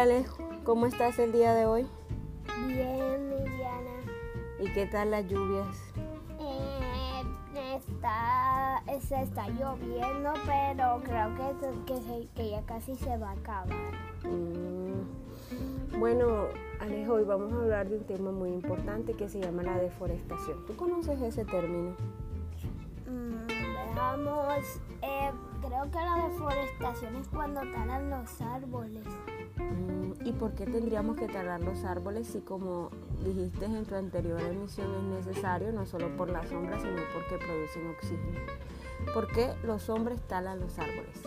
Hola Alejo, ¿cómo estás el día de hoy? Bien, Liliana. ¿Y qué tal las lluvias? Eh, está, se está lloviendo, pero creo que, que, se- que ya casi se va a acabar. Mm, Bueno, Alejo, hoy vamos a hablar de un tema muy importante que se llama la deforestación. ¿Tú conoces ese término? Mm, veamos, eh, creo que la deforestación es cuando talan los árboles. Mm, ¿Y por qué tendríamos que talar los árboles si, como dijiste en tu anterior emisión, es necesario no solo por la sombra, sino porque producen oxígeno? ¿Por qué los hombres talan los árboles?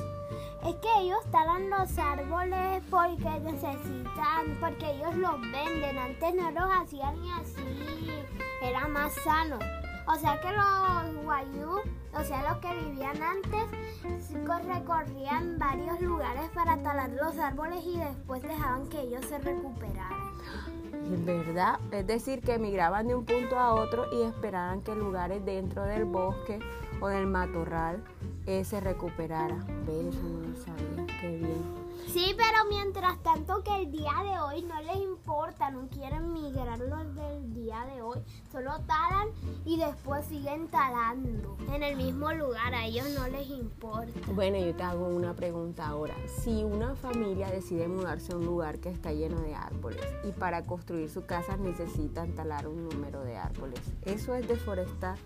Es que ellos talan los árboles porque necesitan, porque ellos los venden. Antes no los hacían y así era más sano. O sea que los guayú, o sea los que vivían antes, recorrían varios lugares para talar los árboles y después dejaban que ellos se recuperaran. En verdad, es decir, que migraban de un punto a otro y esperaban que lugares dentro del bosque o del matorral eh, se recuperara. Ve, eso no lo sabía, qué bien. Sí, pero mientras tanto que el día de hoy no les importa, no quieren migrar los del día de hoy, solo talan y después siguen talando en el mismo lugar, a ellos no les importa. Bueno, yo te hago una pregunta ahora. Si una familia decide mudarse a un lugar que está lleno de árboles y para construir su casa necesitan talar un número de árboles, ¿eso es deforestar?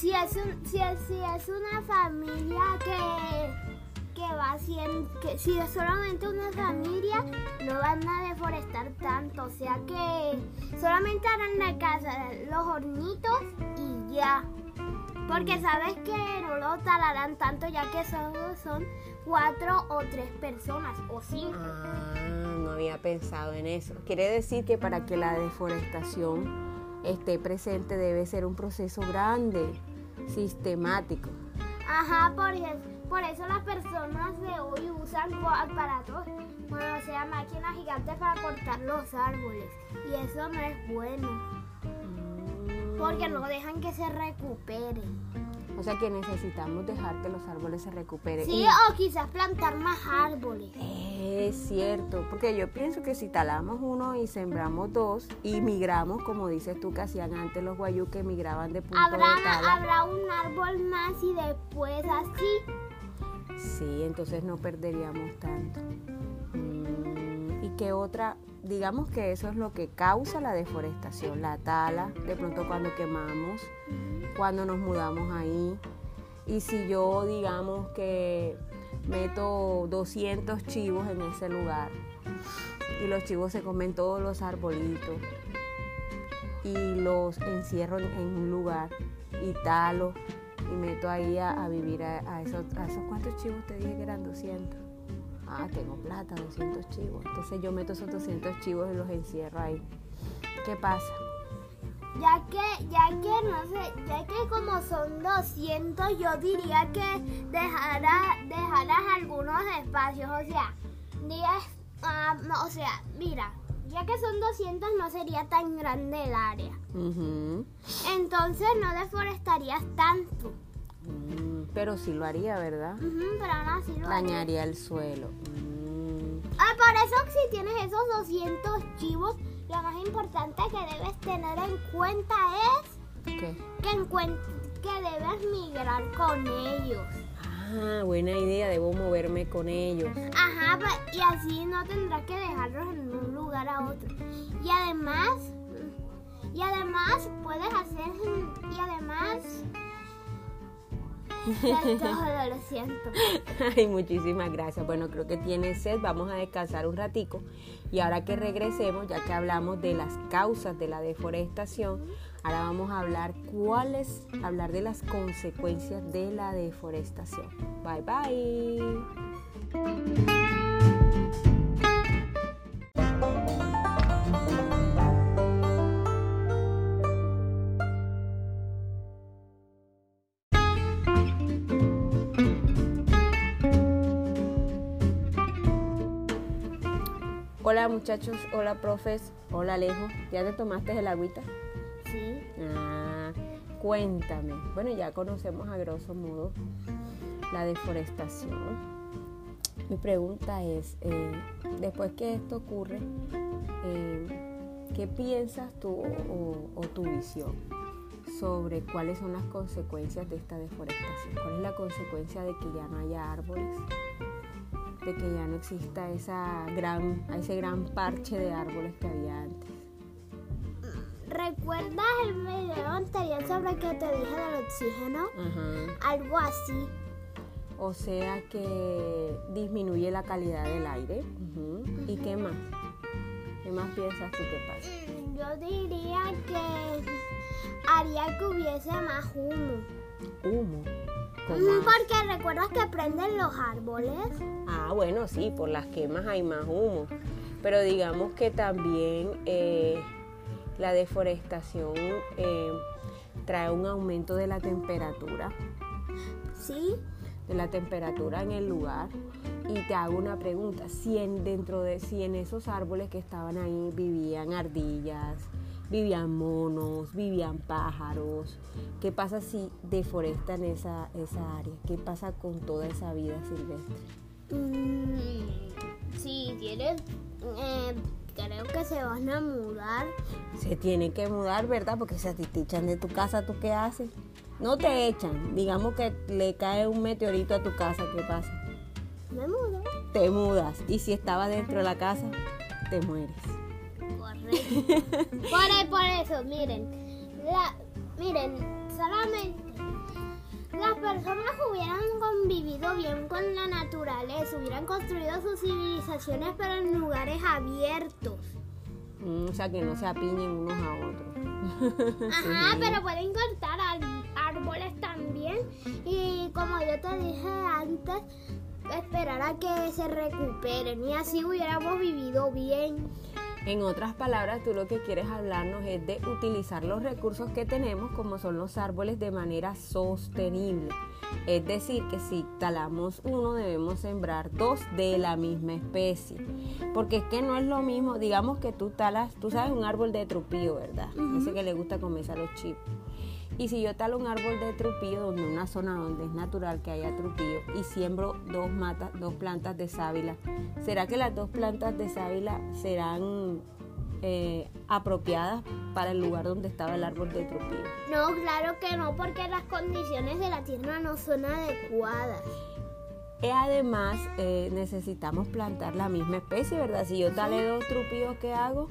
Si es, un- si es, si es una familia que, que va haciendo, que si es solamente una familia, no van a deforestar tanto, o sea que solamente harán la casa, los hornitos y ya. Porque sabes que no lo talarán tanto ya que solo son cuatro o tres personas o cinco. Ah, no había pensado en eso. Quiere decir que para que la deforestación esté presente debe ser un proceso grande, sistemático. Ajá, por, es- por eso las personas de hoy usan aparatos, bueno, o sea, máquinas gigantes para cortar los árboles. Y eso no es bueno, porque no dejan que se recuperen. O sea que necesitamos dejar que los árboles se recuperen. Sí, Y- o quizás plantar más árboles. Es cierto, porque yo pienso que si talamos uno y sembramos dos y migramos, como dices tú que hacían antes los guayú que migraban de punto Habrá, de tala, habrá un árbol más y después así. sí, entonces no perderíamos tanto. Mm, ¿Y qué otra? Digamos que eso es lo que causa la deforestación, la tala, de pronto cuando quemamos, cuando nos mudamos ahí. Y si yo, digamos que meto 200 chivos en ese lugar y los chivos se comen todos los arbolitos y los encierro en, un lugar y talo y meto ahí a, vivir a, esos, a esos cuántos chivos te dije que eran 200. Ah, tengo plata, 200 chivos. Entonces yo meto esos 200 chivos y los encierro ahí. ¿Qué pasa? Ya que, ya que no sé, ya que como son 200, yo diría que dejara, dejaras algunos espacios, o sea, 10, ah, no, o sea, mira, ya que son 200 no sería tan grande el área. Entonces no deforestarías tanto. Mm, pero sí lo haría, ¿verdad? Pero aún así lo. Dañaría el suelo. Mm, Ah, por eso si tienes esos 200 chivos, lo más importante que debes tener en cuenta es que, que debes migrar con ellos. Ah, buena idea, debo moverme con ellos. Ajá, pa- y así no tendrás que dejarlos en un lugar a otro. Y además, y además puedes hacer, y además, todo, lo siento. Ay, muchísimas gracias. Bueno, creo que tiene sed. Vamos a descansar un ratico. Y ahora que regresemos, ya que hablamos de las causas de la deforestación, ahora vamos a hablar cuáles, hablar de las consecuencias de la deforestación. Bye bye. Hola muchachos, hola profes, hola Alejo. ¿Ya te tomaste el agüita? Sí. Ah, cuéntame. Bueno, ya conocemos a grosso modo la deforestación. Mi pregunta es, eh, después que esto ocurre, eh, ¿qué piensas tú o, tu visión sobre cuáles son las consecuencias de esta deforestación? ¿Cuál es la consecuencia de que ya no haya árboles? De que ya no exista esa gran, ese gran parche de árboles que había antes. ¿Recuerdas el video anterior sobre que te dije del oxígeno? Algo así. O sea que disminuye la calidad del aire. ¿Y qué más? ¿Qué más piensas tú que pasa? Mm, yo diría que haría que hubiese más humo. ¿Humo? Mm, porque recuerdas que prenden los árboles. Ah, bueno, sí, por las quemas hay más humo. Pero digamos que también eh, la deforestación eh, trae un aumento de la temperatura. Sí. De la temperatura en el lugar. Y te hago una pregunta, si en, dentro de, si en esos árboles que estaban ahí vivían ardillas, vivían monos, vivían pájaros, ¿qué pasa si deforestan esa, esa área? ¿Qué pasa con toda esa vida silvestre? Mm, si tienes eh, creo que se van a mudar. Se tienen que mudar, ¿verdad? Porque si te echan de tu casa, ¿tú qué haces? No te echan. Digamos que le cae un meteorito a tu casa, ¿qué pasa? Me mudo. Te mudas. Y si estaba dentro de la casa, te mueres. Por, por eso, miren. La, miren, solamente las personas hubieran convivido bien con la naturaleza, hubieran construido sus civilizaciones pero en lugares abiertos. Mm, o sea, que no se apiñen unos a otros. Ajá, pero pueden cortar árboles también. Y como yo te dije antes, esperar a que se recuperen y así hubiéramos vivido bien. En otras palabras, tú lo que quieres hablarnos es de utilizar los recursos que tenemos, como son los árboles, de manera sostenible. Es decir, que si talamos uno, debemos sembrar dos de la misma especie. Porque es que no es lo mismo, digamos que tú talas, tú sabes un árbol de trupillo, ¿verdad? Dice que le gusta comerse a los chips. Y si yo talo un árbol de trupillo, donde una zona donde es natural que haya trupillo, y siembro dos matas, dos plantas de sábila, ¿será que las dos plantas de sábila serán eh, apropiadas para el lugar donde estaba el árbol de trupillo? No, claro que no, porque las condiciones de la tierra no son adecuadas. Y además eh, necesitamos plantar la misma especie, ¿verdad? Si yo tale dos trupillos, ¿qué hago?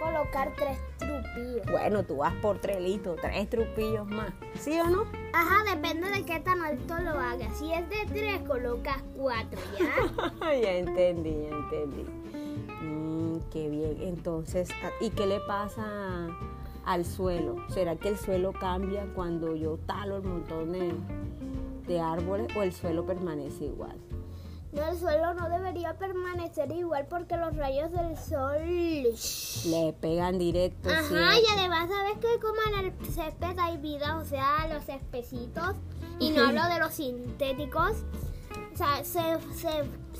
colocar tres trupillos. Bueno, tú vas por tres litos, tres trupillos más. ¿Sí o no? Ajá, depende de qué tan alto lo hagas. Si es de tres, colocas cuatro, ¿ya? ya entendí, ya entendí. Mm, qué bien. Entonces, ah, ¿y qué le pasa al suelo? ¿Será que el suelo cambia cuando yo talo el montón de árboles o el suelo permanece igual? el suelo no debería permanecer igual porque los rayos del sol le pegan directo. Ajá, y además sabes que como en el césped hay vida, o sea, los espesitos, y no hablo de los sintéticos, sea, se,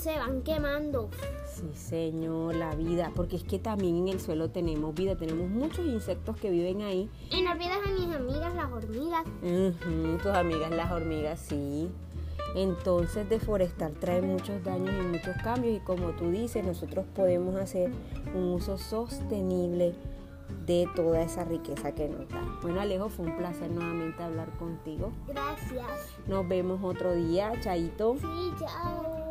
se van quemando. Sí, señor, la vida, porque es que también en el suelo tenemos vida, tenemos muchos insectos que viven ahí. Y no olvides a mis amigas, las hormigas. tus amigas, las hormigas, sí. Entonces deforestar trae muchos daños y muchos cambios y como tú dices, nosotros podemos hacer un uso sostenible de toda esa riqueza que nos da. Bueno Alejo, fue un placer nuevamente hablar contigo. Gracias. Nos vemos otro día, Chaito. Sí, chao.